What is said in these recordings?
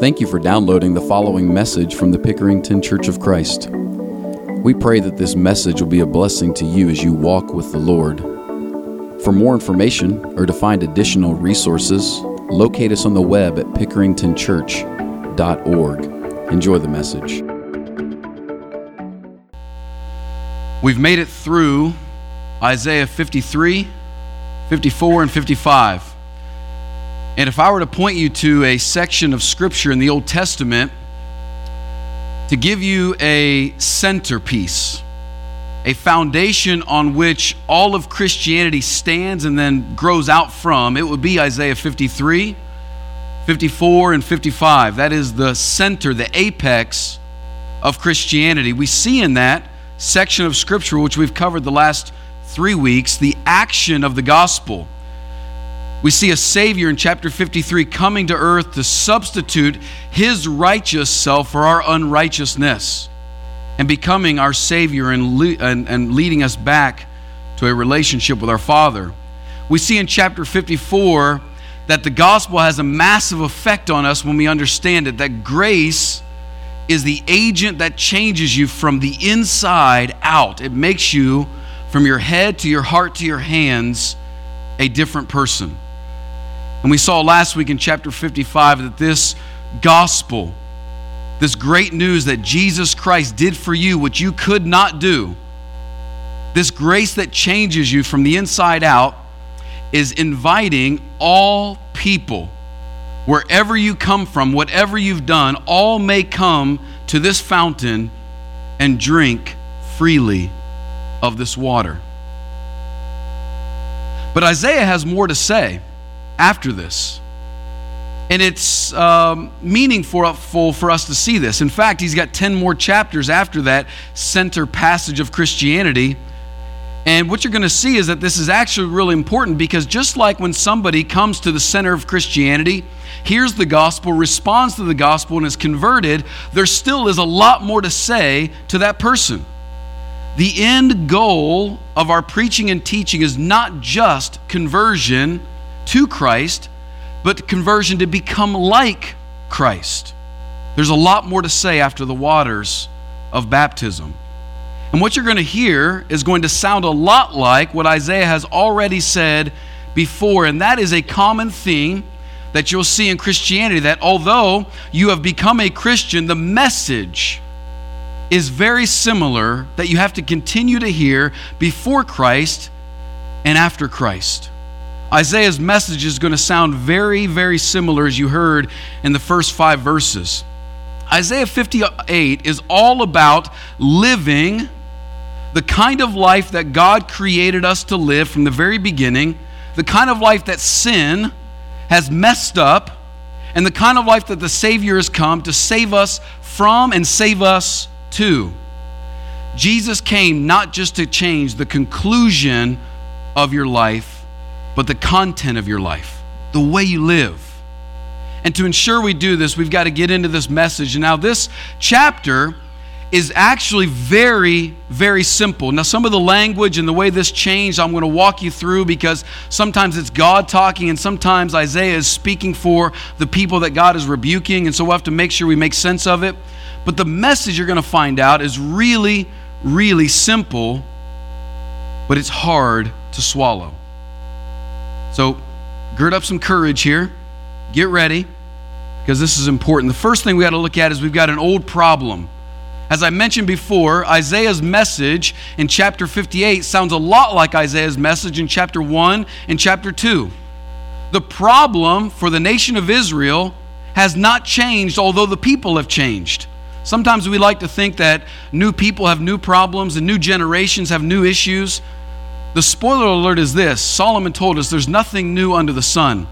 Thank you for downloading the following message from the Pickerington Church of Christ. We pray that this message will be a blessing to you as you walk with the Lord. For more information or to find additional resources, locate us on the web at pickeringtonchurch.org. Enjoy the message. We've made it through Isaiah 53, 54, and 55. And if I were to point you to a section of Scripture in the Old Testament to give you a centerpiece, a foundation on which all of Christianity stands and then grows out from, it would be Isaiah 53, 54, and 55. That is the center, the apex of Christianity. We see in that section of Scripture, which we've covered the last three weeks, the action of the gospel. We see a Savior in chapter 53 coming to earth to substitute his righteous self for our unrighteousness and becoming our Savior and, le- and, and leading us back to a relationship with our Father. We see in chapter 54 that the gospel has a massive effect on us when we understand it, that grace is the agent that changes you from the inside out. It makes you, from your head to your heart to your hands, a different person. And we saw last week in chapter 55 that this gospel, this great news that Jesus Christ did for you what you could not do, this grace that changes you from the inside out, is inviting all people, wherever you come from, whatever you've done, all may come to this fountain and drink freely of this water. But Isaiah has more to say after this. And it's um, meaningful for us to see this. In fact, he's got 10 more chapters after that center passage of Christianity. And what you're going to see is that this is actually really important because just like when somebody comes to the center of Christianity, hears the gospel, responds to the gospel, and is converted, there still is a lot more to say to that person. The end goal of our preaching and teaching is not just conversion to Christ, but conversion to become like Christ. There's a lot more to say after the waters of baptism. And what you're going to hear is going to sound a lot like what Isaiah has already said before, and that is a common theme that you'll see in Christianity that although you have become a Christian, the message is very similar that you have to continue to hear before Christ and after Christ. Isaiah's message is going to sound very, very similar as you heard in the first five verses. Isaiah 58 is all about living the kind of life that God created us to live from the very beginning, the kind of life that sin has messed up, and the kind of life that the Savior has come to save us from and save us to. Jesus came not just to change the conclusion of your life but the content of your life, the way you live. And to ensure we do this, we've got to get into this message. And now, this chapter is actually very, very simple. Now, some of the language and the way this changed, I'm going to walk you through because sometimes it's God talking and sometimes Isaiah is speaking for the people that God is rebuking. And so we'll have to make sure we make sense of it. But the message you're going to find out is really, really simple, but it's hard to swallow. So, gird up some courage here. Get ready because this is important. The first thing we got to look at is we've got an old problem. As I mentioned before, Isaiah's message in chapter 58 sounds a lot like Isaiah's message in chapter 1 and chapter 2. The problem for the nation of Israel has not changed, although the people have changed. Sometimes we like to think that new people have new problems and new generations have new issues. The spoiler alert is this Solomon told us there's nothing new under the sun.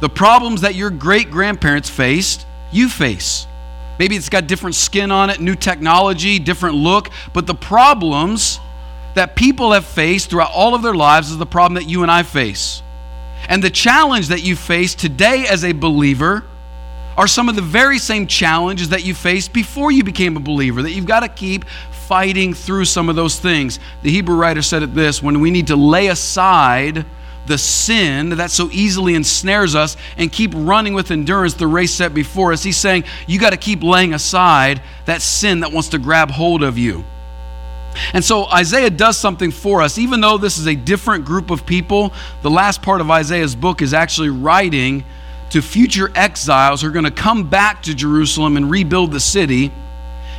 The problems that your great grandparents faced, you face. Maybe it's got different skin on it, new technology, different look, but the problems that people have faced throughout all of their lives is the problem that you and I face. And the challenge that you face today as a believer are some of the very same challenges that you faced before you became a believer, that you've got to keep fighting through some of those things. The Hebrew writer said it this when we need to lay aside the sin that so easily ensnares us and keep running with endurance the race set before us. He's saying you got to keep laying aside that sin that wants to grab hold of you. And so Isaiah does something for us. Even though this is a different group of people, the last part of Isaiah's book is actually writing to future exiles who are going to come back to Jerusalem and rebuild the city.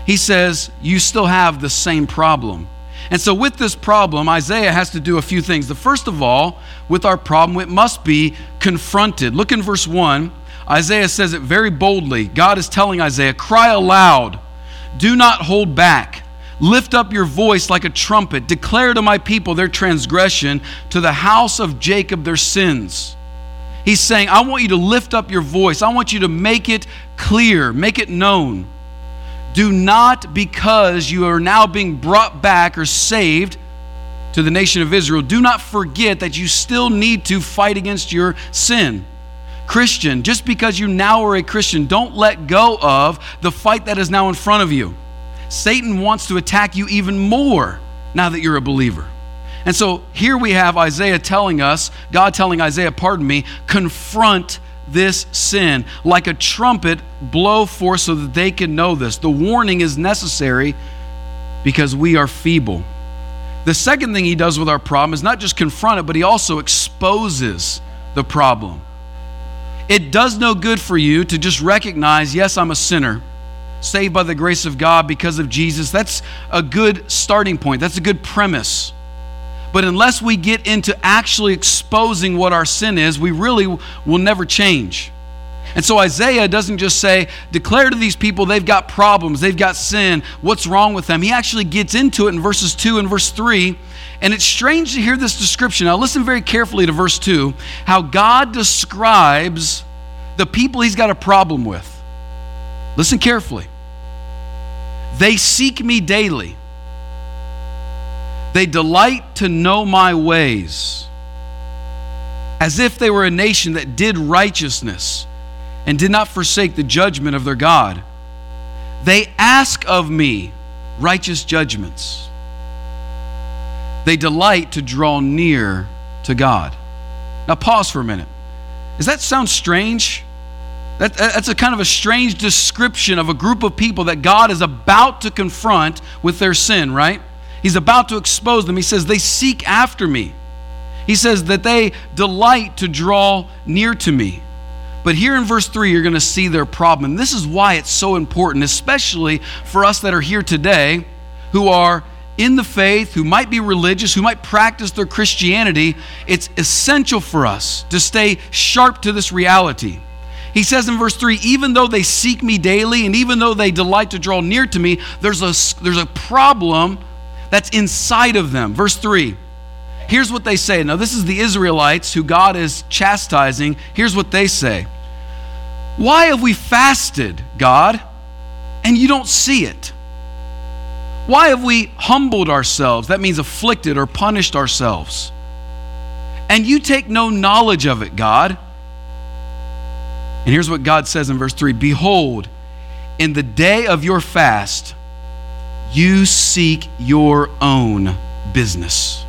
He says, You still have the same problem. And so, with this problem, Isaiah has to do a few things. The first of all, with our problem, it must be confronted. Look in verse 1. Isaiah says it very boldly. God is telling Isaiah, Cry aloud, do not hold back. Lift up your voice like a trumpet. Declare to my people their transgression, to the house of Jacob their sins. He's saying, I want you to lift up your voice. I want you to make it clear, make it known. Do not, because you are now being brought back or saved to the nation of Israel, do not forget that you still need to fight against your sin. Christian, just because you now are a Christian, don't let go of the fight that is now in front of you. Satan wants to attack you even more now that you're a believer. And so here we have Isaiah telling us, God telling Isaiah, pardon me, confront this sin like a trumpet blow forth so that they can know this. The warning is necessary because we are feeble. The second thing he does with our problem is not just confront it, but he also exposes the problem. It does no good for you to just recognize, yes, I'm a sinner saved by the grace of God because of Jesus, that's a good starting point. That's a good premise. But unless we get into actually exposing what our sin is, we really will never change. And so Isaiah doesn't just say, declare to these people they've got problems, they've got sin, what's wrong with them? He actually gets into it in verses 2 and verse 3. And it's strange to hear this description. Now, listen very carefully to verse 2 how God describes the people he's got a problem with. Listen carefully. They seek me daily. They delight to know my ways, as if they were a nation that did righteousness and did not forsake the judgment of their God. They ask of me righteous judgments. They delight to draw near to God. Now, pause for a minute. Does that sound strange? That, that's a kind of a strange description of a group of people that God is about to confront with their sin, right? He's about to expose them. He says, They seek after me. He says that they delight to draw near to me. But here in verse 3, you're going to see their problem. This is why it's so important, especially for us that are here today who are in the faith, who might be religious, who might practice their Christianity. It's essential for us to stay sharp to this reality. He says in verse 3 even though they seek me daily and even though they delight to draw near to me, there's a, there's a problem that's inside of them. Verse 3 here's what they say. Now, this is the Israelites who God is chastising. Here's what they say Why have we fasted, God, and you don't see it? Why have we humbled ourselves? That means afflicted or punished ourselves. And you take no knowledge of it, God. And here's what God says in verse 3 Behold, in the day of your fast, you seek your own business.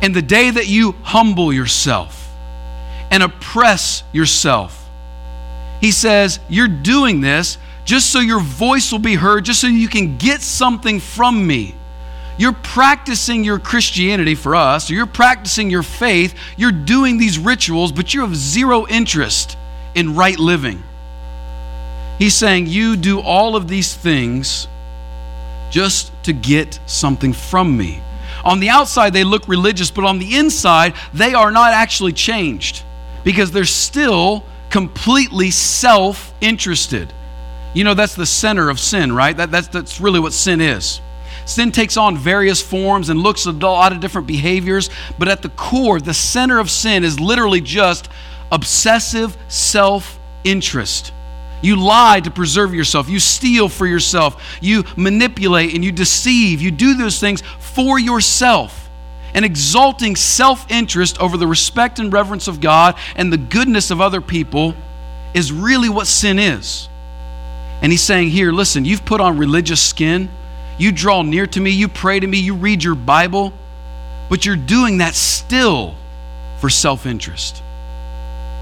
And the day that you humble yourself and oppress yourself, he says, You're doing this just so your voice will be heard, just so you can get something from me. You're practicing your Christianity for us, you're practicing your faith, you're doing these rituals, but you have zero interest in right living. He's saying you do all of these things just to get something from me. On the outside, they look religious, but on the inside, they are not actually changed because they're still completely self interested. You know, that's the center of sin, right? That, that's, that's really what sin is. Sin takes on various forms and looks at a lot of different behaviors, but at the core, the center of sin is literally just obsessive self interest. You lie to preserve yourself. You steal for yourself. You manipulate and you deceive. You do those things for yourself. And exalting self interest over the respect and reverence of God and the goodness of other people is really what sin is. And he's saying here, listen, you've put on religious skin you draw near to me, you pray to me, you read your Bible, but you're doing that still for self interest.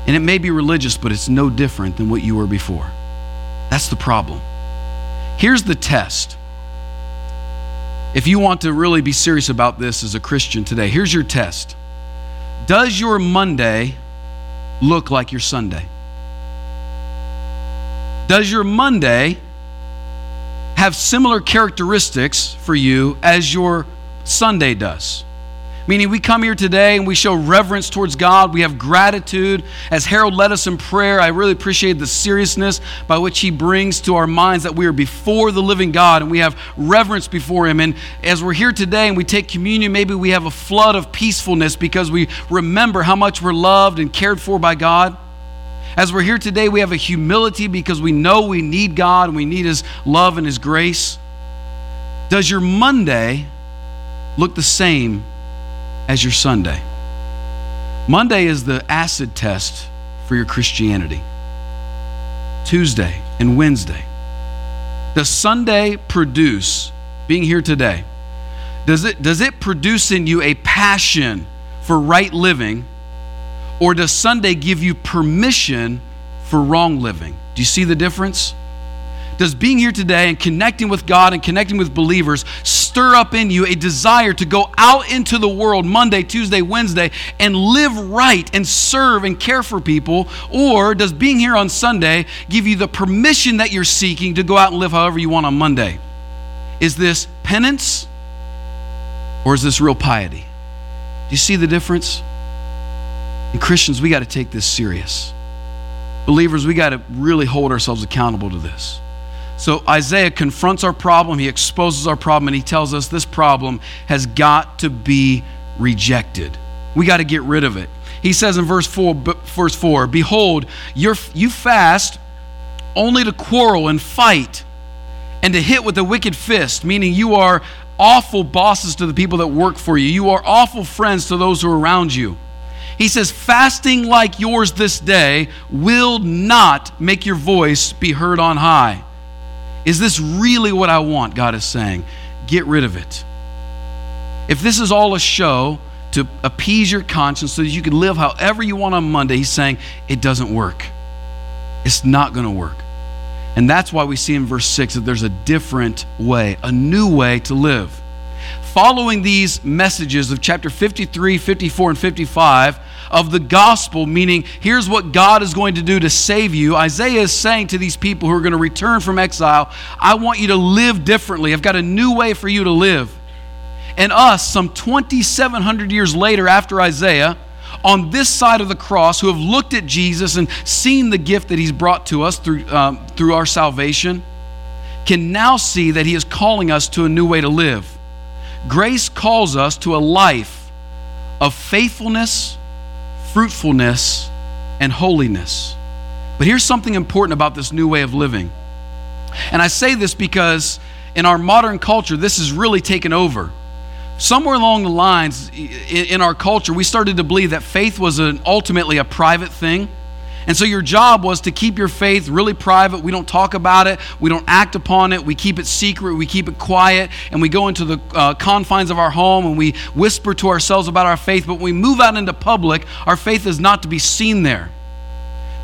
And it may be religious, but it's no different than what you were before. That's the problem. Here's the test. If you want to really be serious about this as a Christian today, here's your test Does your Monday look like your Sunday? Does your Monday have similar characteristics for you as your Sunday does? Meaning, we come here today and we show reverence towards God. We have gratitude. As Harold led us in prayer, I really appreciate the seriousness by which he brings to our minds that we are before the living God and we have reverence before him. And as we're here today and we take communion, maybe we have a flood of peacefulness because we remember how much we're loved and cared for by God. As we're here today, we have a humility because we know we need God and we need His love and His grace. Does your Monday look the same as your Sunday? Monday is the acid test for your Christianity. Tuesday and Wednesday. Does Sunday produce, being here today, does it, does it produce in you a passion for right living? Or does Sunday give you permission for wrong living? Do you see the difference? Does being here today and connecting with God and connecting with believers stir up in you a desire to go out into the world Monday, Tuesday, Wednesday and live right and serve and care for people? Or does being here on Sunday give you the permission that you're seeking to go out and live however you want on Monday? Is this penance or is this real piety? Do you see the difference? And Christians, we got to take this serious. Believers, we got to really hold ourselves accountable to this. So Isaiah confronts our problem, he exposes our problem, and he tells us this problem has got to be rejected. We got to get rid of it. He says in verse 4, verse 4 Behold, you fast only to quarrel and fight and to hit with a wicked fist, meaning you are awful bosses to the people that work for you. You are awful friends to those who are around you. He says, fasting like yours this day will not make your voice be heard on high. Is this really what I want? God is saying. Get rid of it. If this is all a show to appease your conscience so that you can live however you want on Monday, He's saying it doesn't work. It's not going to work. And that's why we see in verse 6 that there's a different way, a new way to live. Following these messages of chapter 53, 54, and 55, of the gospel, meaning here's what God is going to do to save you. Isaiah is saying to these people who are going to return from exile, I want you to live differently. I've got a new way for you to live. And us, some 2,700 years later after Isaiah, on this side of the cross, who have looked at Jesus and seen the gift that he's brought to us through, um, through our salvation, can now see that he is calling us to a new way to live. Grace calls us to a life of faithfulness fruitfulness, and holiness. But here's something important about this new way of living. And I say this because in our modern culture, this has really taken over. Somewhere along the lines in our culture, we started to believe that faith was an, ultimately a private thing and so your job was to keep your faith really private. We don't talk about it, we don't act upon it, we keep it secret, we keep it quiet, and we go into the uh, confines of our home and we whisper to ourselves about our faith. But when we move out into public, our faith is not to be seen there.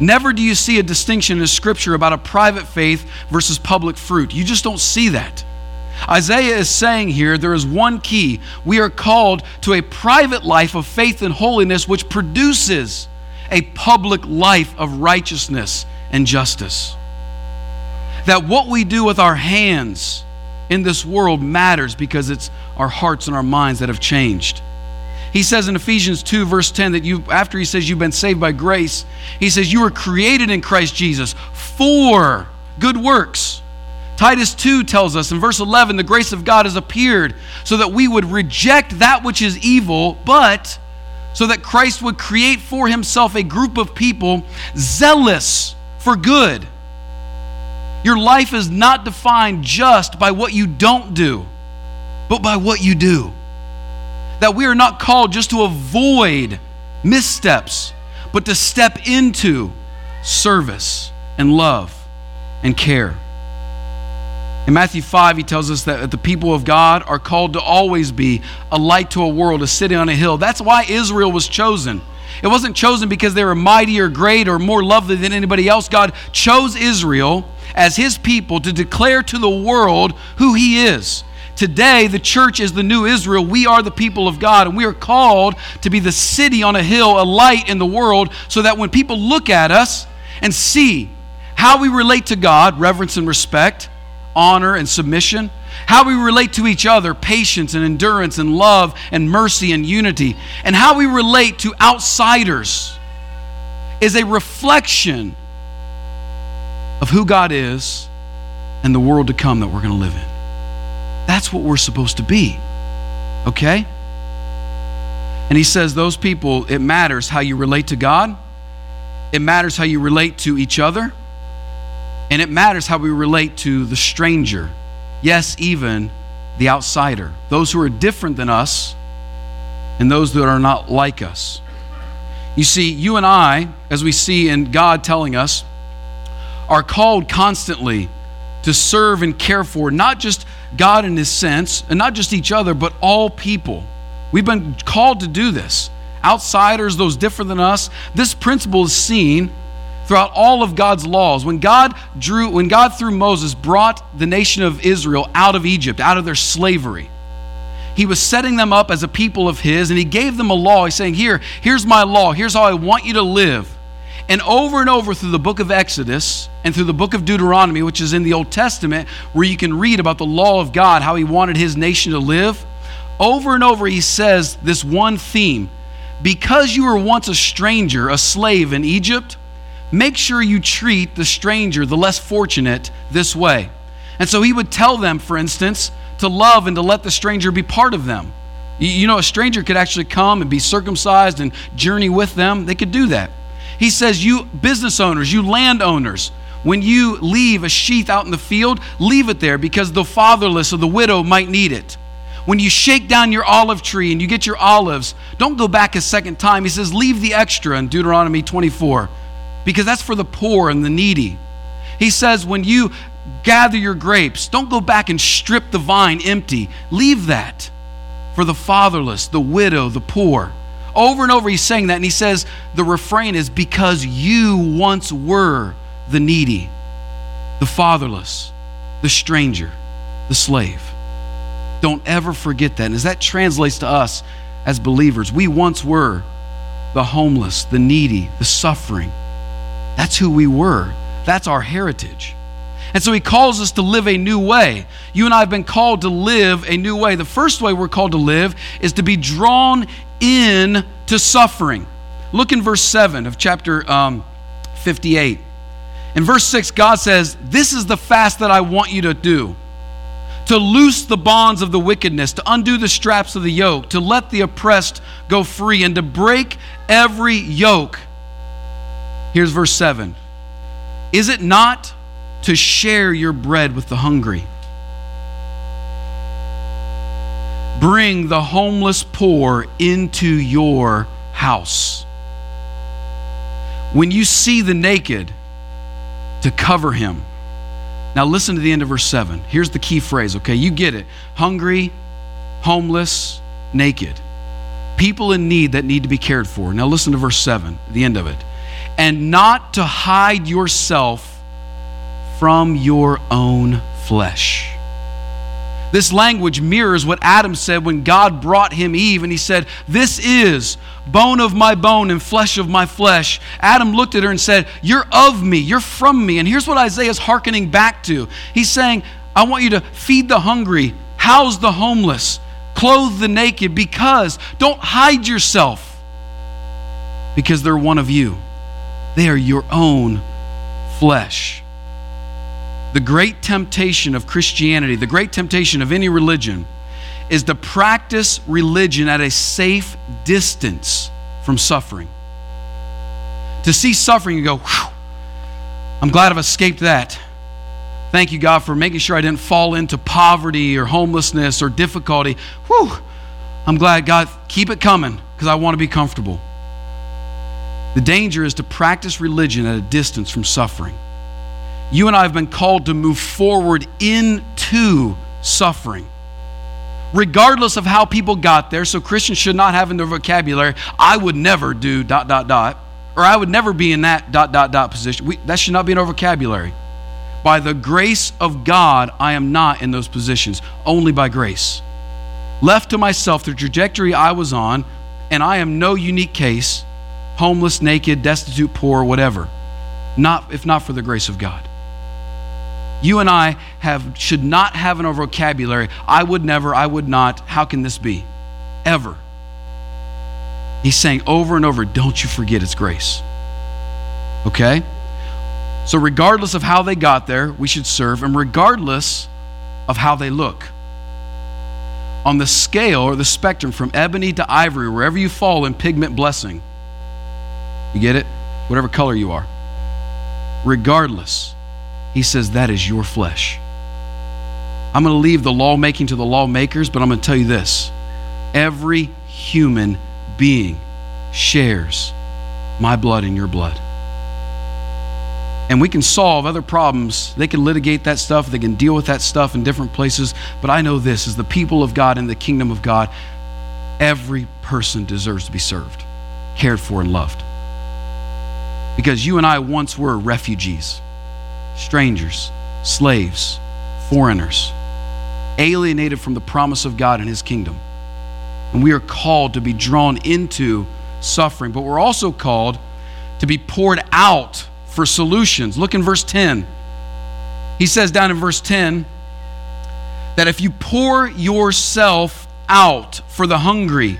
Never do you see a distinction in Scripture about a private faith versus public fruit. You just don't see that. Isaiah is saying here there is one key. We are called to a private life of faith and holiness which produces a public life of righteousness and justice. That what we do with our hands in this world matters because it's our hearts and our minds that have changed. He says in Ephesians 2, verse 10, that you, after he says you've been saved by grace, he says you were created in Christ Jesus for good works. Titus 2 tells us in verse 11, the grace of God has appeared so that we would reject that which is evil, but so that Christ would create for himself a group of people zealous for good. Your life is not defined just by what you don't do, but by what you do. That we are not called just to avoid missteps, but to step into service and love and care. In Matthew 5, he tells us that the people of God are called to always be a light to a world, a city on a hill. That's why Israel was chosen. It wasn't chosen because they were mighty or great or more lovely than anybody else. God chose Israel as his people to declare to the world who he is. Today, the church is the new Israel. We are the people of God, and we are called to be the city on a hill, a light in the world, so that when people look at us and see how we relate to God, reverence and respect, honor and submission, how we relate to each other, patience and endurance and love and mercy and unity, and how we relate to outsiders is a reflection of who God is and the world to come that we're going to live in. That's what we're supposed to be. Okay? And he says, those people, it matters how you relate to God, it matters how you relate to each other, and it matters how we relate to the stranger. Yes, even the outsider, those who are different than us, and those that are not like us. You see, you and I, as we see in God telling us, are called constantly to serve and care for not just God in His sense, and not just each other, but all people. We've been called to do this. Outsiders, those different than us. This principle is seen throughout all of God's laws. When God drew, when God through Moses brought the nation of Israel out of Egypt, out of their slavery, he was setting them up as a people of his, and he gave them a law. He's saying, Here, here's my law, here's how I want you to live. And over and over through the book of Exodus and through the book of Deuteronomy, which is in the Old Testament, where you can read about the law of God, how he wanted his nation to live, over and over he says this one theme because you were once a stranger, a slave in Egypt, make sure you treat the stranger, the less fortunate, this way. And so he would tell them, for instance, to love and to let the stranger be part of them. You know, a stranger could actually come and be circumcised and journey with them. They could do that. He says, You business owners, you landowners, when you leave a sheath out in the field, leave it there because the fatherless or the widow might need it. When you shake down your olive tree and you get your olives, don't go back a second time. He says, Leave the extra in Deuteronomy 24 because that's for the poor and the needy. He says, When you gather your grapes, don't go back and strip the vine empty. Leave that for the fatherless, the widow, the poor. Over and over, he's saying that, and he says the refrain is because you once were the needy, the fatherless, the stranger, the slave. Don't ever forget that. And as that translates to us as believers, we once were the homeless, the needy, the suffering. That's who we were. That's our heritage. And so he calls us to live a new way. You and I have been called to live a new way. The first way we're called to live is to be drawn in to suffering. Look in verse 7 of chapter um, 58. In verse 6, God says, This is the fast that I want you to do to loose the bonds of the wickedness, to undo the straps of the yoke, to let the oppressed go free, and to break every yoke. Here's verse 7 Is it not to share your bread with the hungry? Bring the homeless poor into your house. When you see the naked, to cover him. Now, listen to the end of verse 7. Here's the key phrase, okay? You get it. Hungry, homeless, naked. People in need that need to be cared for. Now, listen to verse 7, the end of it. And not to hide yourself from your own flesh. This language mirrors what Adam said when God brought him Eve, and he said, This is bone of my bone and flesh of my flesh. Adam looked at her and said, You're of me, you're from me. And here's what Isaiah is hearkening back to He's saying, I want you to feed the hungry, house the homeless, clothe the naked, because don't hide yourself, because they're one of you. They are your own flesh. The great temptation of Christianity, the great temptation of any religion, is to practice religion at a safe distance from suffering. To see suffering and go, I'm glad I've escaped that. Thank you, God, for making sure I didn't fall into poverty or homelessness or difficulty. Whew. I'm glad, God, keep it coming because I want to be comfortable. The danger is to practice religion at a distance from suffering you and I have been called to move forward into suffering. Regardless of how people got there, so Christians should not have in their vocabulary, I would never do dot, dot, dot, or I would never be in that dot, dot, dot position. We, that should not be in our vocabulary. By the grace of God, I am not in those positions, only by grace. Left to myself, the trajectory I was on, and I am no unique case homeless, naked, destitute, poor, whatever. Not if not for the grace of God. You and I have should not have in our vocabulary, I would never, I would not. How can this be? Ever. He's saying over and over, don't you forget it's grace. Okay? So, regardless of how they got there, we should serve, and regardless of how they look. On the scale or the spectrum from ebony to ivory, wherever you fall in pigment blessing, you get it? Whatever color you are. Regardless, he says that is your flesh. I'm going to leave the lawmaking to the lawmakers, but I'm going to tell you this every human being shares my blood and your blood and we can solve other problems. They can litigate that stuff, they can deal with that stuff in different places. But I know this as the people of God and the kingdom of God, every person deserves to be served, cared for, and loved. Because you and I once were refugees, strangers, slaves, foreigners, alienated from the promise of God and His kingdom. And we are called to be drawn into suffering, but we're also called to be poured out for solutions. Look in verse 10. He says down in verse 10 that if you pour yourself out for the hungry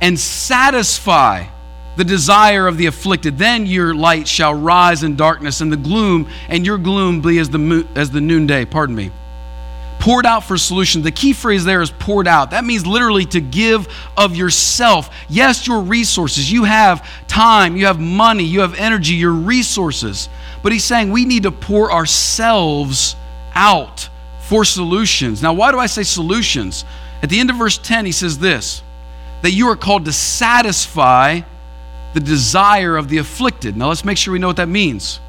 and satisfy the desire of the afflicted, then your light shall rise in darkness, and the gloom, and your gloom be as the, as the noonday. Pardon me poured out for solution. The key phrase there is poured out. That means literally to give of yourself. Yes, your resources. You have time, you have money, you have energy, your resources. But he's saying we need to pour ourselves out for solutions. Now, why do I say solutions? At the end of verse 10, he says this that you are called to satisfy the desire of the afflicted. Now, let's make sure we know what that means.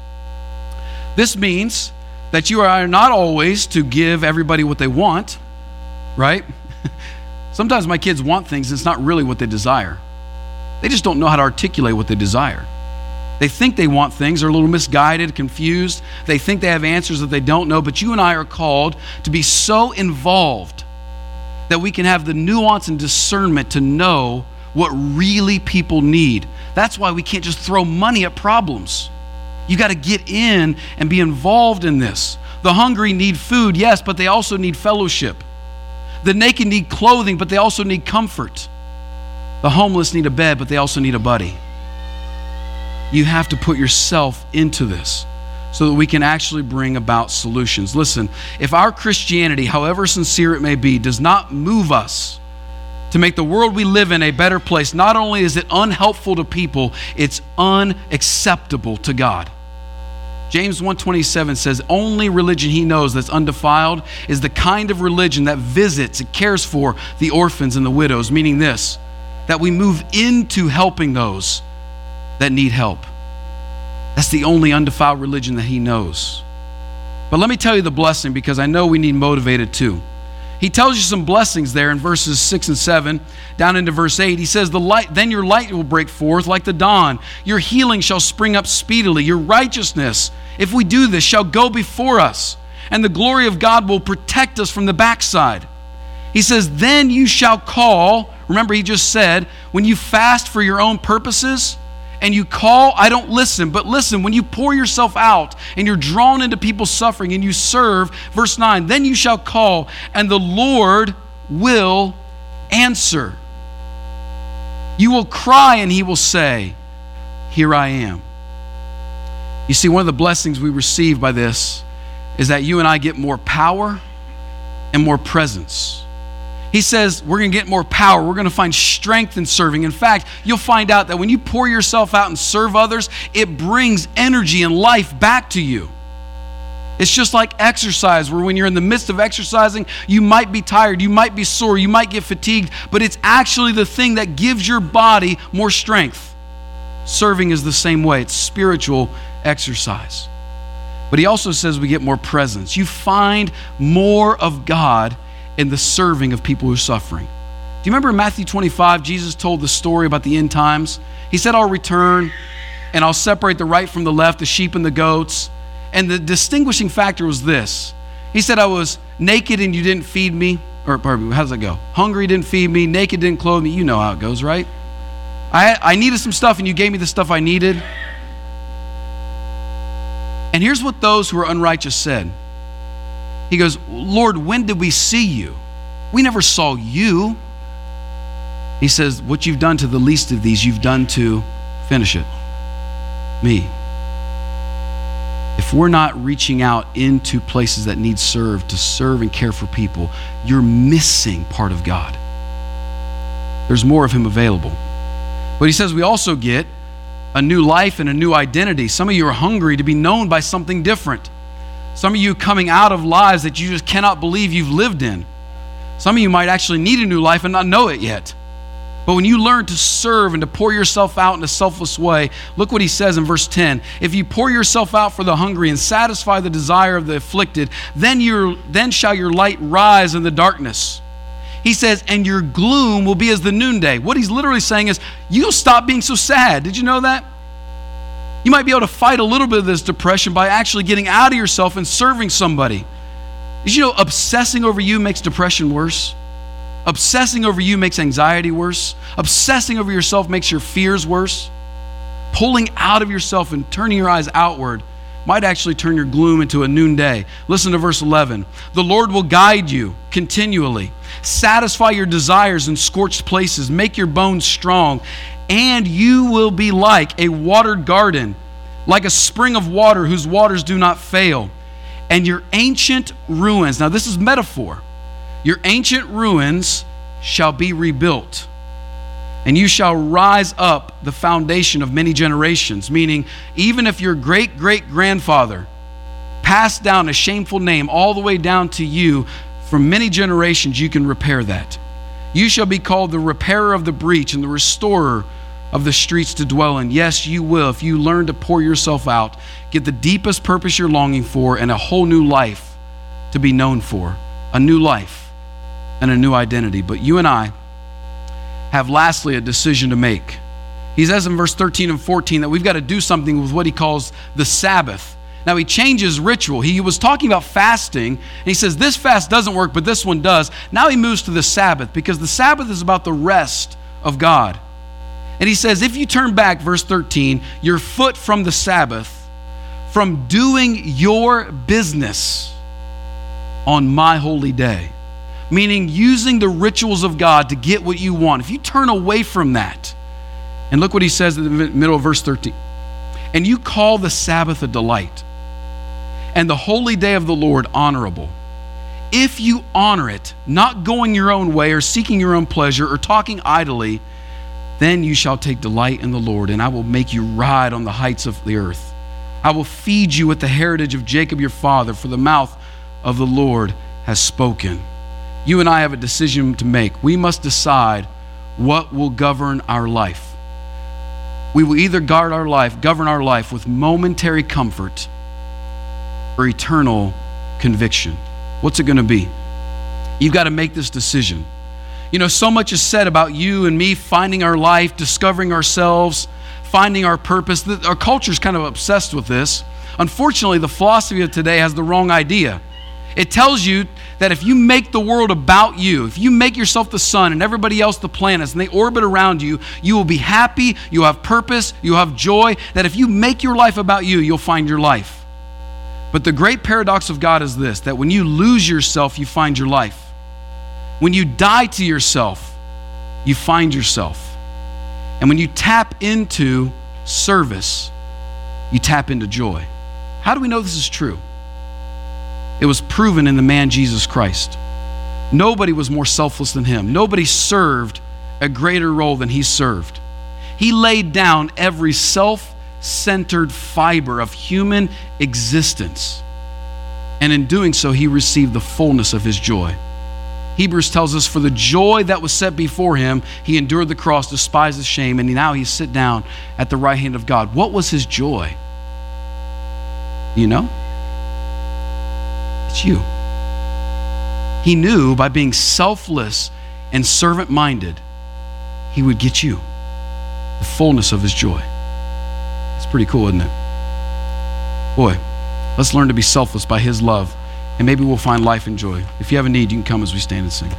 This means that you are not always to give everybody what they want, right? Sometimes my kids want things, and it's not really what they desire. They just don't know how to articulate what they desire. They think they want things, they're a little misguided, confused. They think they have answers that they don't know, but you and I are called to be so involved that we can have the nuance and discernment to know what really people need. That's why we can't just throw money at problems. You got to get in and be involved in this. The hungry need food, yes, but they also need fellowship. The naked need clothing, but they also need comfort. The homeless need a bed, but they also need a buddy. You have to put yourself into this so that we can actually bring about solutions. Listen, if our Christianity, however sincere it may be, does not move us, to make the world we live in a better place, not only is it unhelpful to people, it's unacceptable to God. James 1:27 says only religion he knows that's undefiled is the kind of religion that visits and cares for the orphans and the widows, meaning this that we move into helping those that need help. That's the only undefiled religion that he knows. But let me tell you the blessing because I know we need motivated too. He tells you some blessings there in verses 6 and 7, down into verse 8. He says, the light, Then your light will break forth like the dawn. Your healing shall spring up speedily. Your righteousness, if we do this, shall go before us, and the glory of God will protect us from the backside. He says, Then you shall call. Remember, he just said, when you fast for your own purposes, and you call, I don't listen. But listen, when you pour yourself out and you're drawn into people's suffering and you serve, verse 9, then you shall call, and the Lord will answer. You will cry, and he will say, Here I am. You see, one of the blessings we receive by this is that you and I get more power and more presence. He says, We're going to get more power. We're going to find strength in serving. In fact, you'll find out that when you pour yourself out and serve others, it brings energy and life back to you. It's just like exercise, where when you're in the midst of exercising, you might be tired, you might be sore, you might get fatigued, but it's actually the thing that gives your body more strength. Serving is the same way, it's spiritual exercise. But he also says we get more presence. You find more of God in the serving of people who are suffering. Do you remember in Matthew 25, Jesus told the story about the end times? He said, I'll return and I'll separate the right from the left, the sheep and the goats. And the distinguishing factor was this He said, I was naked and you didn't feed me. Or, pardon me, how does that go? Hungry didn't feed me, naked didn't clothe me. You know how it goes, right? I, I needed some stuff and you gave me the stuff I needed. And here's what those who are unrighteous said He goes, Lord, when did we see you? We never saw you. He says, What you've done to the least of these, you've done to finish it. Me. If we're not reaching out into places that need served to serve and care for people, you're missing part of God. There's more of Him available. But He says we also get a new life and a new identity. Some of you are hungry to be known by something different. Some of you coming out of lives that you just cannot believe you've lived in. Some of you might actually need a new life and not know it yet. But when you learn to serve and to pour yourself out in a selfless way, look what he says in verse 10. If you pour yourself out for the hungry and satisfy the desire of the afflicted, then, your, then shall your light rise in the darkness. He says, and your gloom will be as the noonday. What he's literally saying is, you'll stop being so sad. Did you know that? You might be able to fight a little bit of this depression by actually getting out of yourself and serving somebody. Did you know obsessing over you makes depression worse? Obsessing over you makes anxiety worse. Obsessing over yourself makes your fears worse. Pulling out of yourself and turning your eyes outward might actually turn your gloom into a noonday. Listen to verse 11. The Lord will guide you continually, satisfy your desires in scorched places, make your bones strong, and you will be like a watered garden, like a spring of water whose waters do not fail. And your ancient ruins, now this is metaphor your ancient ruins shall be rebuilt, and you shall rise up the foundation of many generations. Meaning, even if your great great grandfather passed down a shameful name all the way down to you for many generations, you can repair that. You shall be called the repairer of the breach and the restorer of the streets to dwell in. Yes, you will if you learn to pour yourself out, get the deepest purpose you're longing for, and a whole new life to be known for. A new life and a new identity. But you and I have lastly a decision to make. He says in verse 13 and 14 that we've got to do something with what he calls the Sabbath. Now he changes ritual. He was talking about fasting, and he says this fast doesn't work, but this one does. Now he moves to the Sabbath because the Sabbath is about the rest of God. And he says, if you turn back, verse 13, your foot from the Sabbath, from doing your business on my holy day meaning using the rituals of God to get what you want. If you turn away from that, and look what he says in the middle of verse 13, and you call the Sabbath a delight, and the holy day of the Lord honorable. If you honor it, not going your own way or seeking your own pleasure or talking idly, then you shall take delight in the Lord, and I will make you ride on the heights of the earth. I will feed you with the heritage of Jacob your father, for the mouth of the Lord has spoken you and I have a decision to make. We must decide what will govern our life. We will either guard our life, govern our life with momentary comfort or eternal conviction. What's it going to be? You've got to make this decision. You know, so much is said about you and me finding our life, discovering ourselves, finding our purpose. Our culture is kind of obsessed with this. Unfortunately, the philosophy of today has the wrong idea. It tells you that if you make the world about you, if you make yourself the sun and everybody else the planets and they orbit around you, you will be happy, you'll have purpose, you'll have joy. That if you make your life about you, you'll find your life. But the great paradox of God is this that when you lose yourself, you find your life. When you die to yourself, you find yourself. And when you tap into service, you tap into joy. How do we know this is true? It was proven in the man Jesus Christ. Nobody was more selfless than him. Nobody served a greater role than he served. He laid down every self centered fiber of human existence. And in doing so, he received the fullness of his joy. Hebrews tells us, For the joy that was set before him, he endured the cross, despised the shame, and now he's sit down at the right hand of God. What was his joy? You know? It's you. He knew by being selfless and servant minded, he would get you the fullness of his joy. It's pretty cool, isn't it? Boy, let's learn to be selfless by his love, and maybe we'll find life and joy. If you have a need, you can come as we stand and sing.